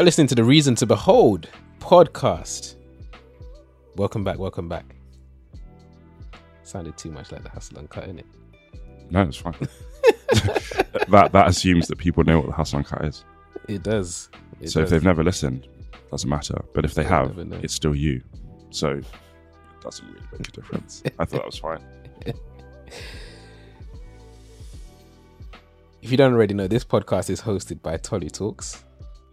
You're listening to the Reason to Behold podcast. Welcome back, welcome back. Sounded too much like the hustle and cut, innit? No, it's fine. that that assumes that people know what the hustle and cut is. It does. It so if they've never listened, doesn't matter. But if they They'll have, it's still you. So it doesn't really make a difference. I thought that was fine. If you don't already know, this podcast is hosted by Tolu Talks,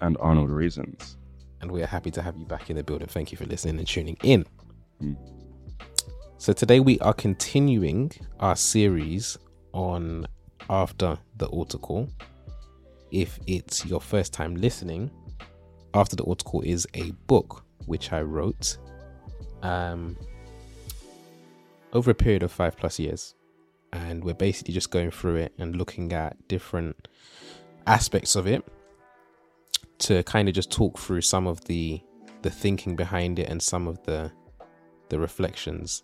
And Arnold Reasons. and we are happy to have you back in the building. Thank you for listening and tuning in. Mm. So today we are continuing our series on After the Altar Call. If it's your first time listening, After the Altar Call is a book which I wrote um, over a period of five plus years. And we're basically just going through it and looking at different aspects of it to kind of just talk through some of the the thinking behind it and some of the the reflections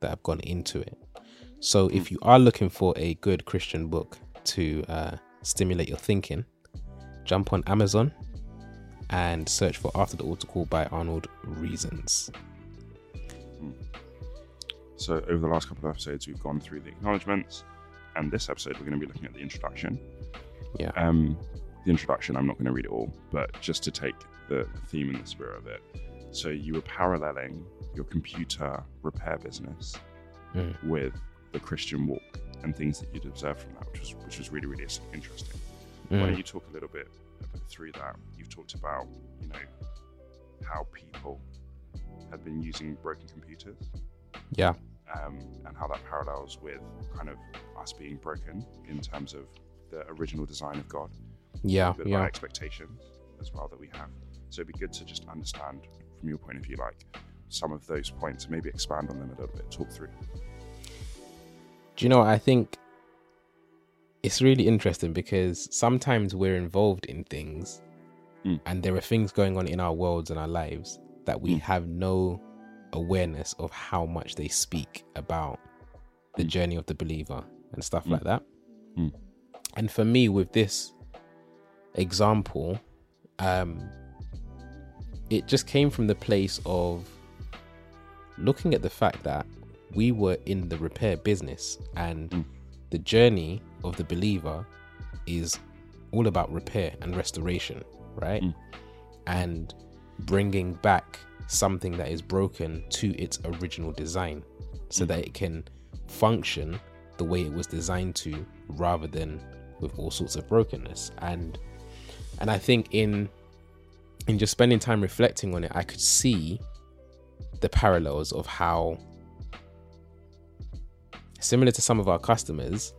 that have gone into it. So if you are looking for a good Christian book to uh, stimulate your thinking, jump on Amazon and search for After the Altar Call by Arnold Reasons. So over the last couple of episodes, we've gone through the acknowledgements, and this episode we're going to be looking at the introduction. Yeah. Um, the introduction, I'm not going to read it all, but just to take the, the theme and the spirit of it. So you were paralleling your computer repair business Mm. with the Christian walk and things that you'd observed from that, which was which was really really interesting. Why don't Mm. you talk a little bit, through that? You've talked about you know how people had been using broken computers Yeah. um, and how that parallels with kind of us being broken in terms of the original design of God, Yeah. a bit of Yeah. our expectations as well that we have. So it'd be good to just understand from your point of view, like some of those points, and maybe expand on them a little bit, talk through. Do you know I think? It's really interesting because sometimes we're involved in things Mm. and there are things going on in our worlds and our lives that we Mm. have no awareness of how much they speak about the journey of the believer and stuff Mm. like that. Mm. And for me, with this example, um, it just came from the place of looking at the fact that we were in the repair business and Mm. the journey of the believer is all about repair and restoration, right? Mm. And bringing back something that is broken to its original design so Mm. that it can function the way it was designed to rather than with all sorts of brokenness and and I think in in just spending time reflecting on it I could see the parallels of how similar to some of our customers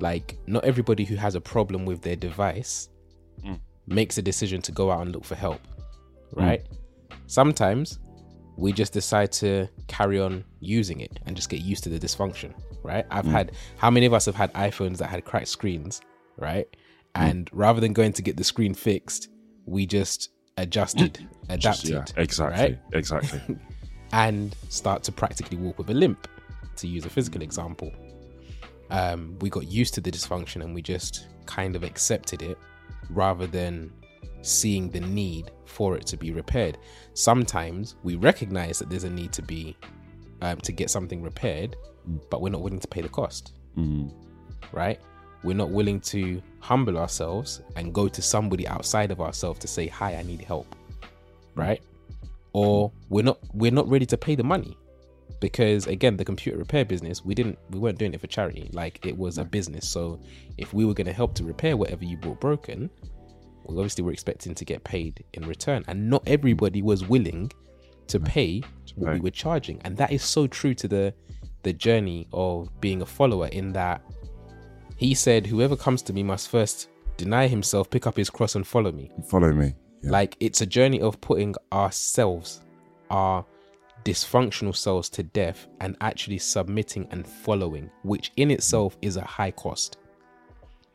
like not everybody who has a problem with their device Mm. makes a decision to go out and look for help right sometimes we just decide to carry on using it and just get used to the dysfunction right i've Mm. had how many of us have had iphones that had cracked screens right and rather than going to get the screen fixed we just adjusted Just- adapted yeah, exactly, right? exactly. and start to practically walk with a limp, to use a physical example. Um, we got used to the dysfunction and we just kind of accepted it rather than seeing the need for it to be repaired. Sometimes we recognize that there's a need to be um, to get something repaired, but we're not willing to pay the cost, Mm, right? We're not willing to humble ourselves and go to somebody outside of ourselves to say, "Hi, I need help," right? Or we're not we're not ready to pay the money because again, the computer repair business we didn't we weren't doing it for charity. Like it was a business. So if we were going to help to repair whatever you bought broken, well obviously we're expecting to get paid in return, and not everybody was willing to pay what we were charging, and that is so true to the the journey of being a follower. In that he said, "Whoever comes to me must first deny himself, pick up his cross, and follow me." follow me. Yeah. Like it's a journey of putting ourselves, our dysfunctional selves to death and actually submitting and following, which in itself is a high cost.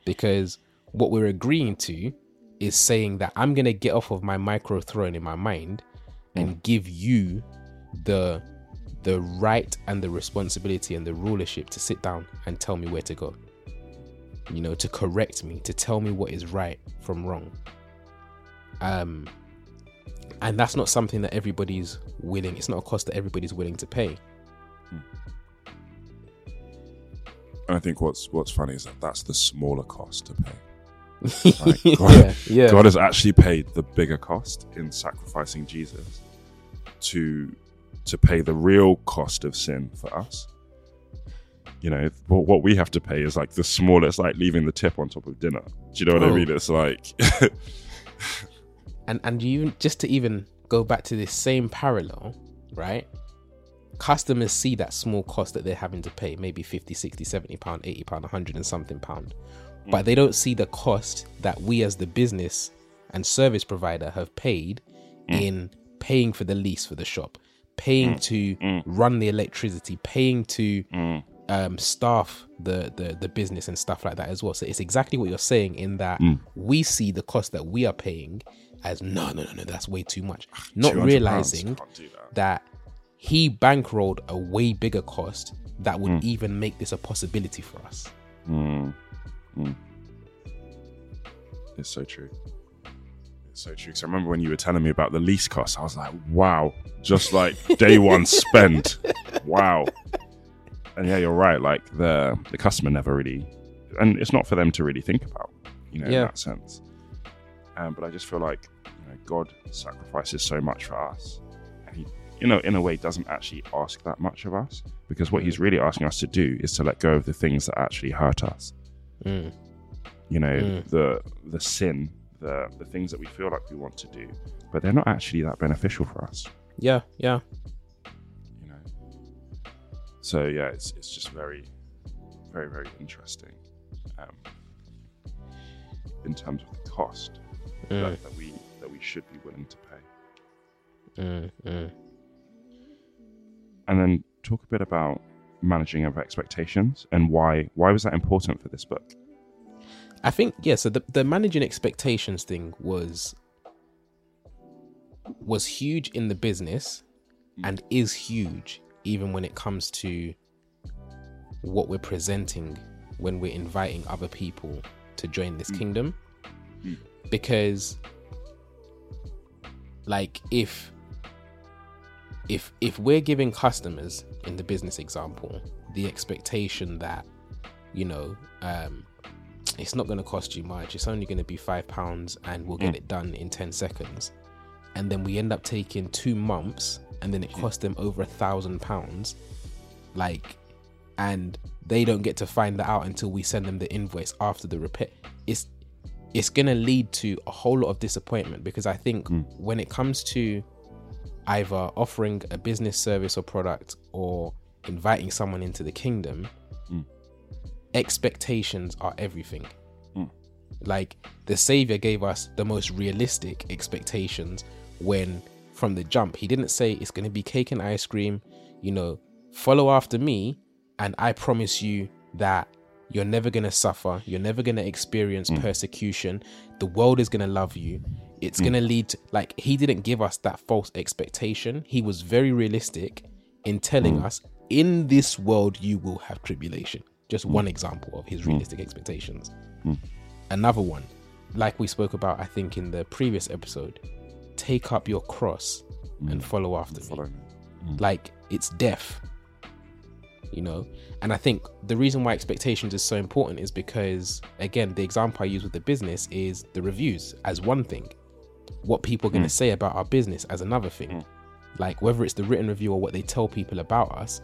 Because what we're agreeing to is saying that I'm going to get off of my micro throne in my mind and mm. give you the the right and the responsibility and the rulership to sit down and tell me where to go. You know, to correct me, to tell me what is right from wrong Um, and that's not something that everybody's willing. It's not a cost that everybody's willing to pay. And I think what's what's funny is that that's the smaller cost to pay. Like, God, yeah, yeah. God has actually paid the bigger cost in sacrificing Jesus to to pay the real cost of sin for us. You know, what what we have to pay is like the smallest, like leaving the tip on top of dinner. Do you know what I Oh. mean? It's like, and and you just to even go back to this same parallel right? Customers see that small cost that they're having to pay maybe 50 60 70 pound 80 pound 100 and something pound. Mm. But they don't see the cost that we as the business and service provider have paid mm. in paying for the lease for the shop paying mm. to run the electricity paying to um, staff the, the the business and stuff like that as well. So it's exactly what you're saying in that we see the cost that we are paying as no no no no that's way too much, not realizing pounds, can't do that. that he bankrolled a way bigger cost that would Mm. even make this a possibility for us. Mm. Mm. It's so true. It's so true. Because I remember when you were telling me about the lease costs, I was like, wow, just like day one spend. Wow. And yeah, you're right. Like the the customer never really, and it's not for them to really think about, you know, Yeah. in that sense. Um, but I just feel like you know, God sacrifices so much for us, and He, you know, in a way, doesn't actually ask that much of us because what He's really asking us to do is to let go of the things that actually hurt us Mm. you know Mm. the the sin the the things that we feel like we want to do but they're not actually that beneficial for us Yeah, yeah, so yeah it's it's just very very very interesting um in terms of the cost Mm, that, that we that we should be willing to pay mm, mm. and then talk a bit about managing of expectations and why why was that important for this book I think yeah. So the the managing expectations thing was was huge in the business, and is huge even when it comes to what we're presenting when we're inviting other people to join this kingdom, Mm. because like if if if we're giving customers in the business example the expectation that you know um it's not going to cost you much it's only going to be five pounds and we'll get Mm. it done in 10 seconds and then we end up taking two months and then it costs them over a thousand pounds like and they don't get to find that out until we send them the invoice after the repair. It's it's going to lead to a whole lot of disappointment because i think when it comes to either offering a business service or product or inviting someone into the kingdom expectations are everything. Mm. like the savior gave us the most realistic expectations when from the jump. He didn't say it's going to be cake and ice cream you know. Follow after me and i promise you that you're never going to suffer you're never going to experience hmm. persecution. The world is going to love you. It's hmm. going to lead to like he didn't give us that false expectation. He was very realistic in telling hmm. us in this world you will have tribulation. Just one example of his realistic expectations. Another one like we spoke about i think in the previous episode take up your cross and mm. follow after me. follow. Me like it's death you know? And i think the reason why expectations is so important is because again the example i use with the business is the reviews as one thing. What people are going to mm. say about our business as another thing. Like whether it's the written review or what they tell people about us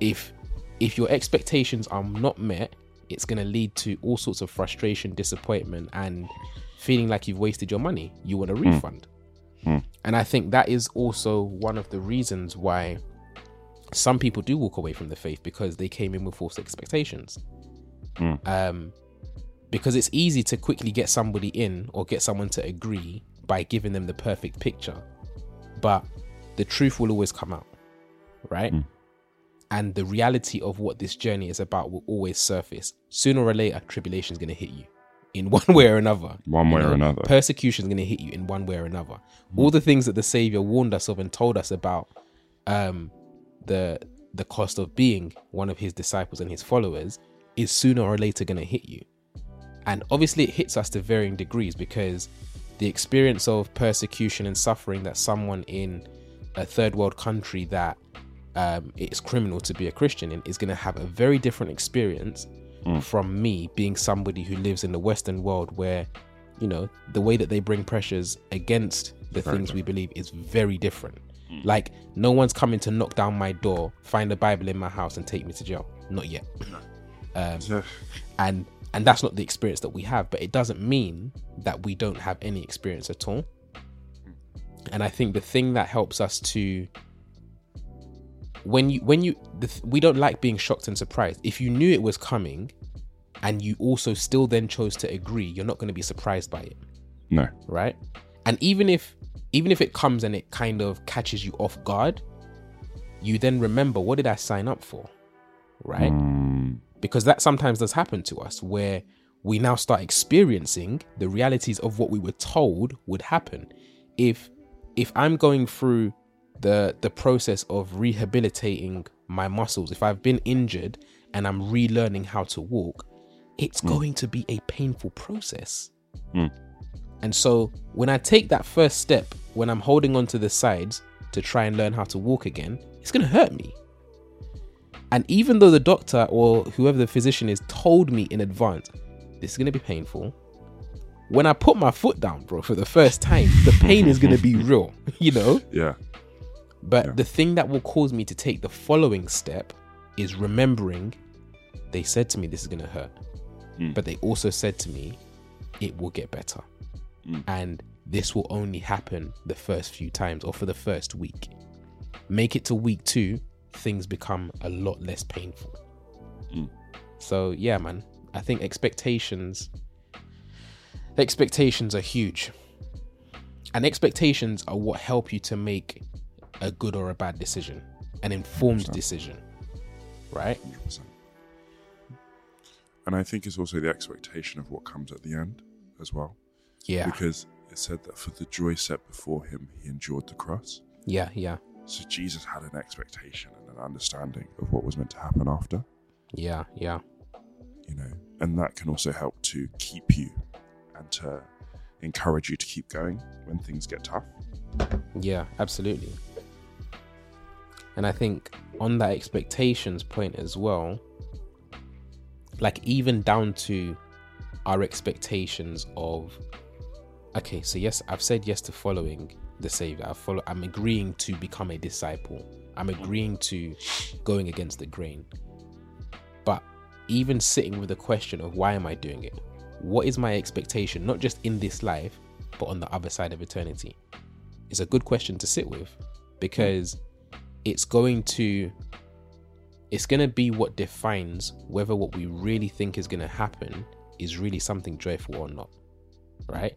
if if your expectations are not met it's going to lead to all sorts of frustration disappointment and feeling like you've wasted your money. You want a refund and i think that is also one of the reasons why some people do walk away from the faith because they came in with false expectations. Um because it's easy to quickly get somebody in or get someone to agree by giving them the perfect picture but the truth will always come out right? And the reality of what this journey is about will always surface. Sooner or later tribulation is going to hit you in one way or another. One you way or another. persecution is going to hit you in one way or another. All the things that the savior warned us of and told us about um the the cost of being one of his disciples and his followers is sooner or later going to hit you. And obviously it hits us to varying degrees because the experience of persecution and suffering that someone in a third world country that um, it's criminal to be a Christian in is going to have a very different experience Mm. from me being somebody who lives in the Western world where, you know, the way that they bring pressures against the Very things we believe is very different. Mm. Like, no one's coming to knock down my door, find a Bible in my house, and take me to jail. Not yet. Yeah. Um, and and that's not the experience that we have, but it doesn't mean that we don't have any experience at all. Mm. And I think the thing that helps us to when you when you the, th- we don't like being shocked and surprised. If you knew it was coming and you also still then chose to agree, you're not going to be surprised by it. No. right? And even if even if it comes and it kind of catches you off guard you then remember what did i sign up for? Right? Mm, because that sometimes does happen to us where we now start experiencing the realities of what we were told would happen. If if i'm going through the the process of rehabilitating my muscles if i've been injured and i'm relearning how to walk it's mm. going to be a painful process mm. and so when I take that first step, when I'm holding onto the sides to try and learn how to walk again, it's going to hurt me. And even though the doctor or whoever the physician is told me in advance, this is going to be painful. When I put my foot down, bro, for the first time, the pain is going to be real, you know? yeah. But the thing that will cause me to take the following step is remembering they said to me this is going to hurt. Hmm. But they also said to me it will get better. Hmm. And this will only happen the first few times or for the first week. Make it to week 2, things become a lot less painful. Hmm. So, yeah, man, I think expectations expectations are huge. And expectations are what help you to make a good or a bad decision, an informed decision, right? 100%. And I think it's also the expectation of what comes at the end as well. Yeah, Because it said that for the joy set before him, he endured the cross. yeah, yeah, So Jesus had an expectation and an understanding of what was meant to happen after, yeah, yeah, you know, and that can also help to keep you and to encourage you to keep going when things get tough. yeah, absolutely. And I think on that expectations point as well, like even down to our expectations of okay, so yes, I've said yes to following the Savior. I follow I'm agreeing to become a disciple. I'm agreeing to going against the grain. But even sitting with the question of why am I doing it? What is my expectation, not just in this life, but on the other side of eternity? It's a good question to sit with because it's going to it's going to be what defines whether what we really think is going to happen is really something joyful or not right?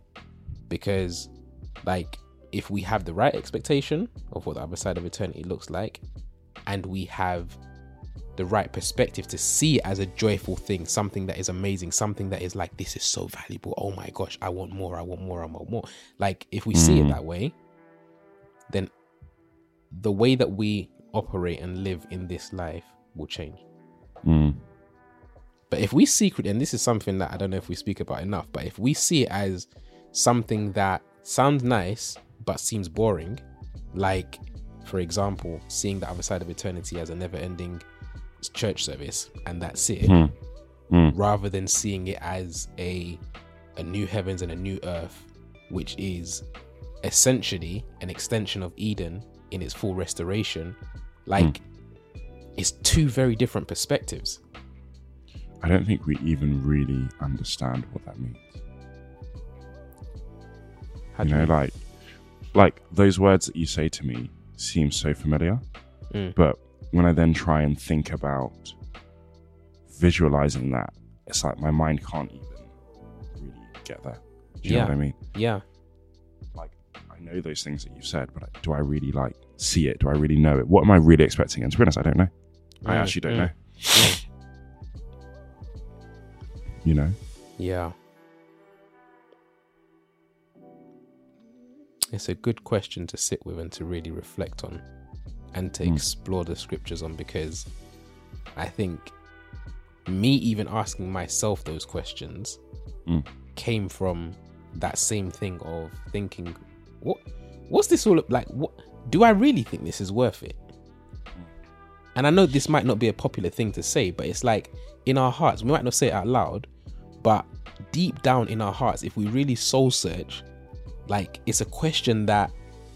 Because like if we have the right expectation of what the other side of eternity looks like and we have the right perspective to see it as a joyful thing something that is amazing something that is like this is so valuable. Oh my gosh i want more i want more i want more. Like if we see it mm. that way then the way that we operate and live in this life will change Mm. but if we secret, and this is something that I don't know if we speak about enough, but if we see it as something that sounds nice but seems boring, like, for example, seeing the other side of eternity as a never ending church service and that's it, Mm. Mm. rather than seeing it as a, a new heavens and a new earth, which is essentially an extension of Eden in its full restoration, like, it's two very different perspectives. I don't think we even really understand what that means. How you know, you- like like those words that you say to me seem so familiar, Mm. but when I then try and think about visualizing that, it's like my mind can't even really get there. Do you Yeah. know what I mean? Yeah, know those things that you've said, but like, do I really like see it? Do I really know it? What am I really expecting? And to be honest, I don't know. I Mm, actually don't mm, know. mm. You know? Yeah. It's a good question to sit with and to really reflect on and to Mm. explore the scriptures on because I think me even asking myself those questions Mm. came from that same thing of thinking, what, what's this all like? What do I really think this is worth it? And I know this might not be a popular thing to say, but it's like in our hearts, we might not say it out loud, but deep down in our hearts, if we really soul search, like it's a question that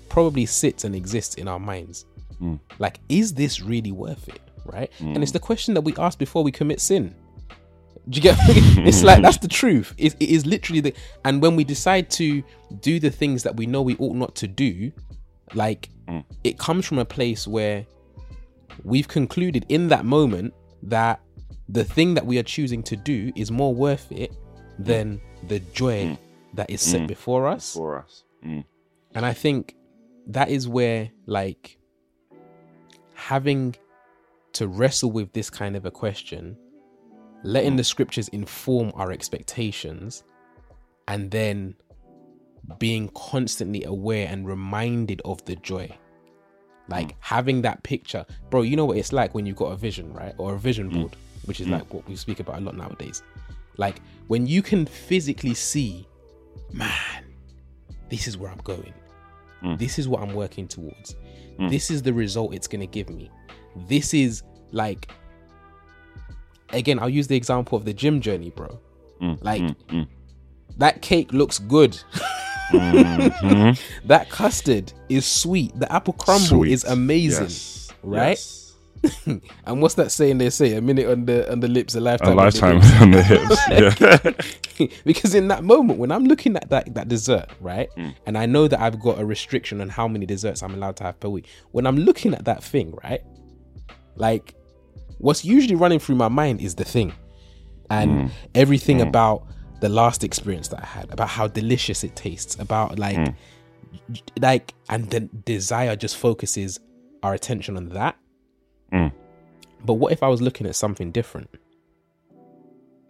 probably sits and exists in our minds. Mm. Like, is this really worth it? Right? And it's the question that we ask before we commit sin. Do you get? it's like that's the truth. It, it is literally the. And when we decide to do the things that we know we ought not to do, like mm. it comes from a place where we've concluded in that moment that the thing that we are choosing to do is more worth it than the joy mm. that is set mm. before us. For us. Mm. And I think that is where, like, having to wrestle with this kind of a question, letting hmm. the scriptures inform our expectations, and then being constantly aware and reminded of the joy. Like hmm. having that picture, bro. You know what it's like when you've got a vision, right? Or a vision hmm. board, which is like what we speak about a lot nowadays. Like when you can physically see, man, this is where I'm going. This is what I'm working towards. This is the result it's going to give me. This is like, again, I'll use the example of the gym journey, bro. Mm, like, mm, mm. that cake looks good. Mm-hmm. that custard is sweet. The apple crumble Sweet. is amazing, Yes. right? Yes. And what's that saying they say? A minute on the on the lips, a lifetime. A on the lifetime lips. on the hips. Yeah. because in that moment when I'm looking at that that dessert, right, Mm. and I know that I've got a restriction on how many desserts I'm allowed to have per week. When I'm looking at that thing, right, like what's usually running through my mind is the thing, and Mm. everything about the last experience that I had, about how delicious it tastes, about like, Mm. like, and the desire just focuses our attention on that. Mm. But what if I was looking at something different?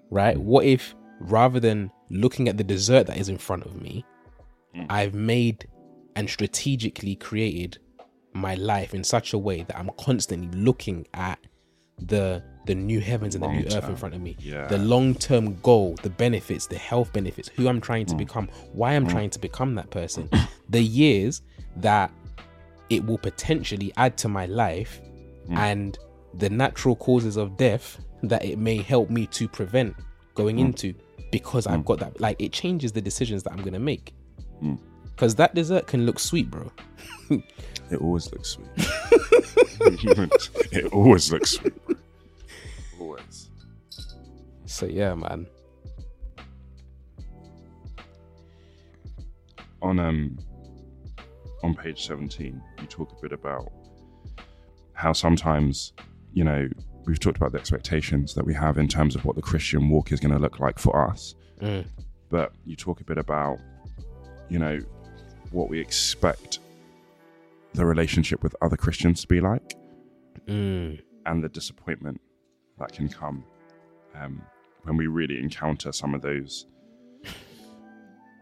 Right? What if rather than looking at the dessert that is in front of me, I've made and strategically created my life in such a way that I'm constantly looking at the the new heavens and the new earth in front of me. Yeah. The long-term goal, the benefits, the health benefits, who I'm trying to mm. become, why I'm mm. trying to become that person, the years that it will potentially add to my life mm. and the natural causes of death that it may help me to prevent going into because I've got that like it changes the decisions that I'm gonna make. Because that dessert can look sweet, bro. It always looks sweet. it always looks sweet. Always. So yeah, man. On um on page 17, you talk a bit about how sometimes, you know, we've talked about the expectations that we have in terms of what the Christian walk is going to look like for us. Mm. But you talk a bit about, you know, what we expect the relationship with other Christians to be like. Mm. and the disappointment that can come um, when we really encounter some of those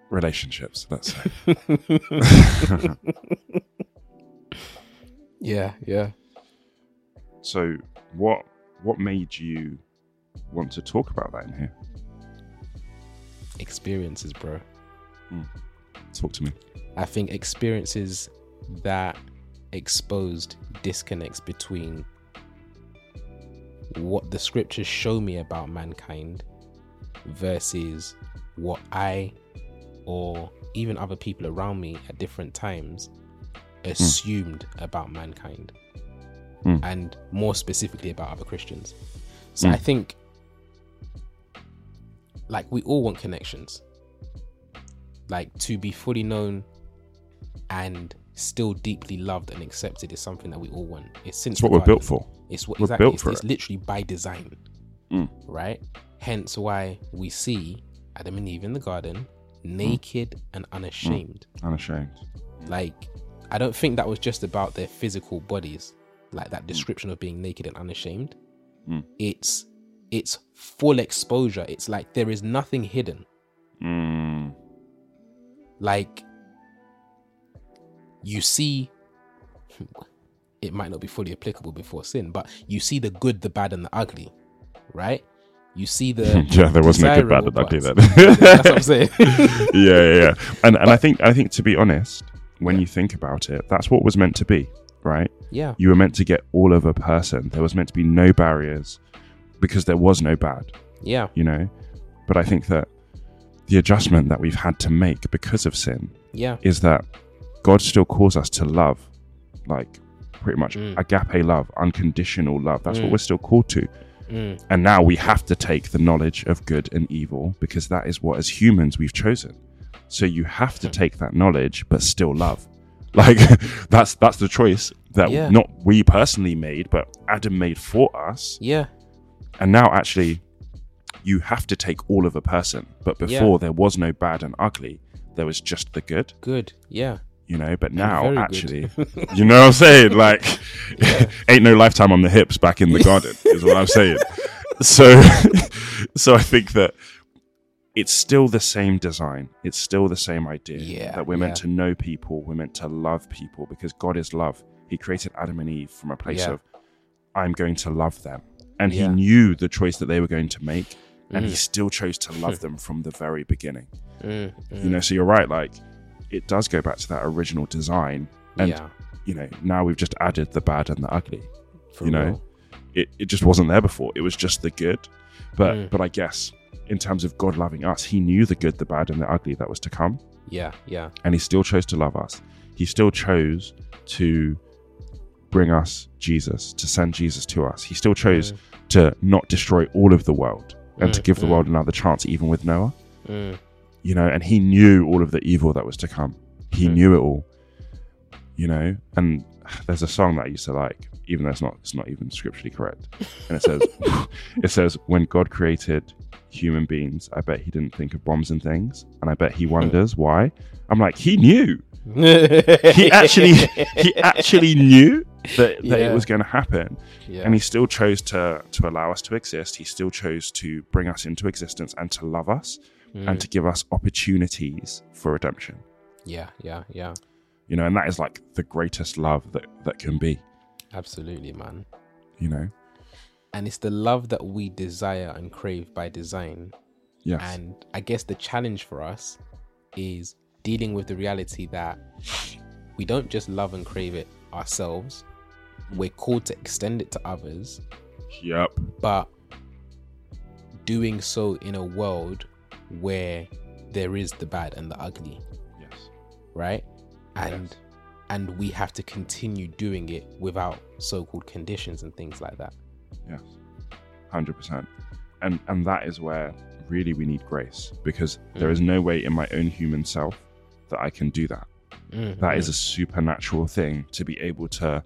relationships. Let's say. Yeah, yeah. So, what what made you want to talk about that in here? Experiences, bro. Talk to me. I think experiences that exposed disconnects between what the scriptures show me about mankind versus what I or even other people around me at different times assumed about mankind Hmm. and more specifically about other Christians. So I think like we all want connections like to be fully known and still deeply loved and accepted is something that we all want. It's since It's what we're built for. It's what We're exactly. built it's, for it's it. literally by design, Mm. right? Hence why we see Adam and Eve in the garden, naked and unashamed. Unashamed. Like, I don't think that was just about their physical bodies, like Mm. that description of being naked and unashamed. Mm. It's it's full exposure. It's like there is nothing hidden. Mm. like you see it might not be fully applicable before sin but you see the good the bad and the ugly right You see the yeah, there wasn't a good, bad, and ugly then. That's what I'm saying. yeah, yeah, yeah. And and I think I think to be honest, when Yeah. you think about it, that's what was meant to be, right? yeah, You were meant to get all of a person. There was meant to be no barriers because there was no bad, yeah, you know. But I think that the adjustment that we've had to make because of sin yeah, is that God still calls us to love, like pretty much Mm. agape love, unconditional love. That's Mm. what we're still called to. mm, And now we have to take the knowledge of good and evil because that is what, as humans, we've chosen. So you have to take that knowledge, but still love. Like that's that's the choice that Yeah. not we personally made, but Adam made for us. yeah, And now, actually, you have to take all of a person. But Yeah. before there was no bad and ugly, there was just the good. good, yeah, You know, but now very actually, you know what I'm saying? Like, ain't no lifetime on the hips back in the garden, is what I'm saying. So, so I think that it's still the same design. It's still the same idea Yeah, that we're meant yeah. to know people. We're meant to love people because God is love. He created Adam and Eve from a place Yeah. of, I'm going to love them. And he knew the choice that they were going to make. And he Mm. still chose to love them from the very beginning. mm, mm, You know, so you're right. Like, it does go back to that original design. And yeah, you know, now we've just added the bad and the ugly. for you know. It, it just wasn't there before. It was just the good. But Mm. but I guess in terms of God loving us, he knew the good, the bad, and the ugly that was to come. yeah, yeah, And he still chose to love us. He still chose to bring us Jesus, to send Jesus to us. He still chose Mm. to not destroy all of the world and to Mm, give the mm. world another chance, even with Noah. You know, and he knew all of the evil that was to come. He Mm. knew it all. You know, and there's a song that I used to like, even though it's not it's not even scripturally correct. And it says it says when God created human beings, I bet he didn't think of bombs and things. And I bet he wonders why. I'm like, he knew. He actually he actually knew that, that Yeah. it was gonna happen. yeah, And he still chose to to allow us to exist. He still chose to bring us into existence and to love us mm, and to give us opportunities for redemption. yeah, yeah, yeah, You know, and that is like the greatest love that, that can be, absolutely, man. you know? And it's the love that we desire and crave by design. Yes. And I guess the challenge for us is dealing with the reality that we don't just love and crave it ourselves. We're called to extend it to others, yep. but doing so in a world where there is the bad and the ugly, Yes. right? And Yes. and we have to continue doing it without so-called conditions and things like that. Yes. 100%. And and that is where really we need grace because there is no way in my own human self that I can do that. Mm, That is a supernatural thing to be able to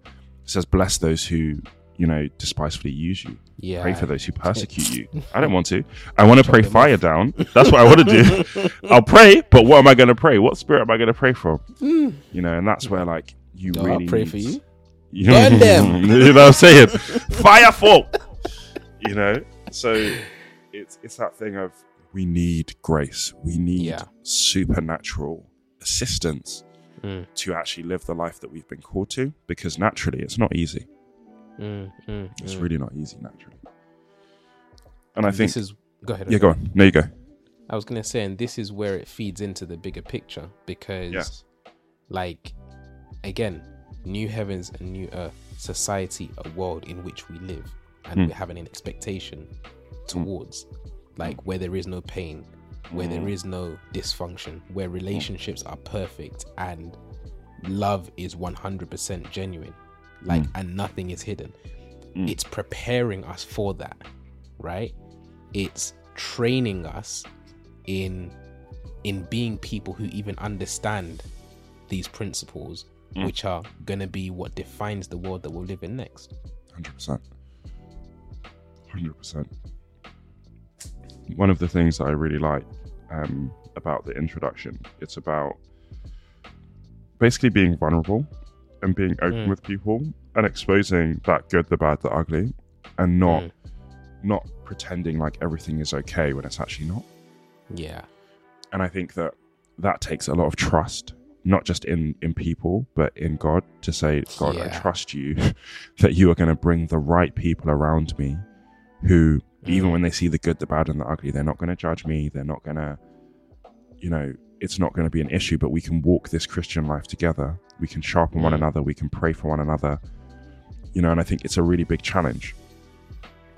it says bless those who, you know, despisefully use you. yeah. Pray for those who persecute you. I don't want to. I want to pray fire down. That's what I want to do. I'll pray, but what am I going to pray? What spirit am I going to pray from? Mm. You know, and that's where like you No, really I'll pray for you. You Burn them. you know what I'm saying? Fire fall. You know, so it's it's that thing of we need grace. We need Yeah. supernatural assistance Mm, to actually live the life that we've been called to. Because naturally, it's not easy. mm, mm, It's mm. really not easy naturally. And I think, this is go ahead. yeah, go on. There you go. I was gonna say, and this is where it feeds into the bigger picture because, Yes. like, again, new heavens and new earth, society, a world in which we live, and Hmm. we're having an expectation towards, like, where there is no pain, where there Mm. is no dysfunction, where relationships are perfect and love is 100% genuine, like, Mm. and nothing is hidden. Mm. It's preparing us for that, right? It's training us in in being people who even understand these principles Mm. which are going to be what defines the world that we'll live in next Hundred percent. Hundred percent. One of the things that I really like um, about the introduction, it's about basically being vulnerable and being open Mm. with people and exposing that good, the bad, the ugly, and not Mm. not pretending like everything is okay when it's actually not. yeah And I think that that takes a lot of trust, not just in in people, but in God to say, God, I trust you that you are going to bring the right people around me who Even Mm. when they see the good, the bad, and the ugly, they're not going to judge me. They're not going to, you know, it's not going to be an issue. But we can walk this Christian life together. We can sharpen one Mm. another. We can pray for one another. You know, and I think it's a really big challenge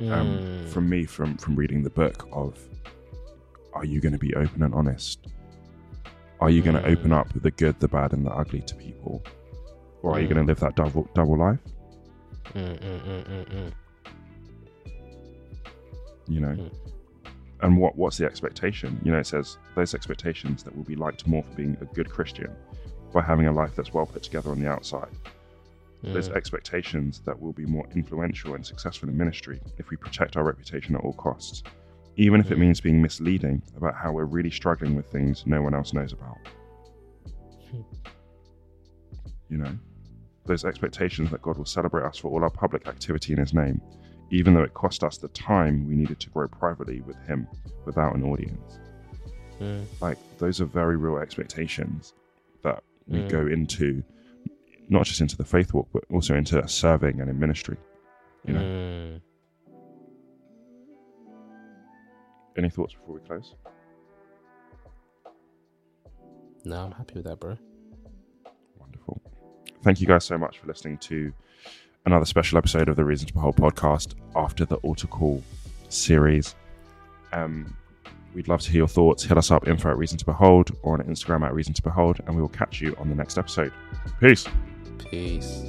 um, Mm. from me from from reading the book of are you going to be open and honest are you going to Mm. open up the good the bad and the ugly to people or are you Mm. going to live that double double life you know Mm. and what what's the expectation you know it says those expectations that will be liked more for being a good christian by having a life that's well put together on the outside those Mm. expectations that will be more influential and successful in ministry if we protect our reputation at all costs, even if it Mm. means being misleading about how we're really struggling with things no one else knows about. Hmm. You know, those expectations that God will celebrate us for all our public activity in His name, even though it cost us the time we needed to grow privately with Him without an audience. Mm. Like, those are very real expectations that we Mm. go into, not just into the faith walk, but also into serving and in ministry. You know, Mm. any thoughts before we close? No, I'm happy with that, bro. Wonderful. Thank you guys so much for listening to another special episode of the Reason to Behold podcast after the Altar Call series. Um, we'd love to hear your thoughts. Hit us up info at Reason to Behold or on Instagram at Reason to Behold, and we will catch you on the next episode. Peace. Peace.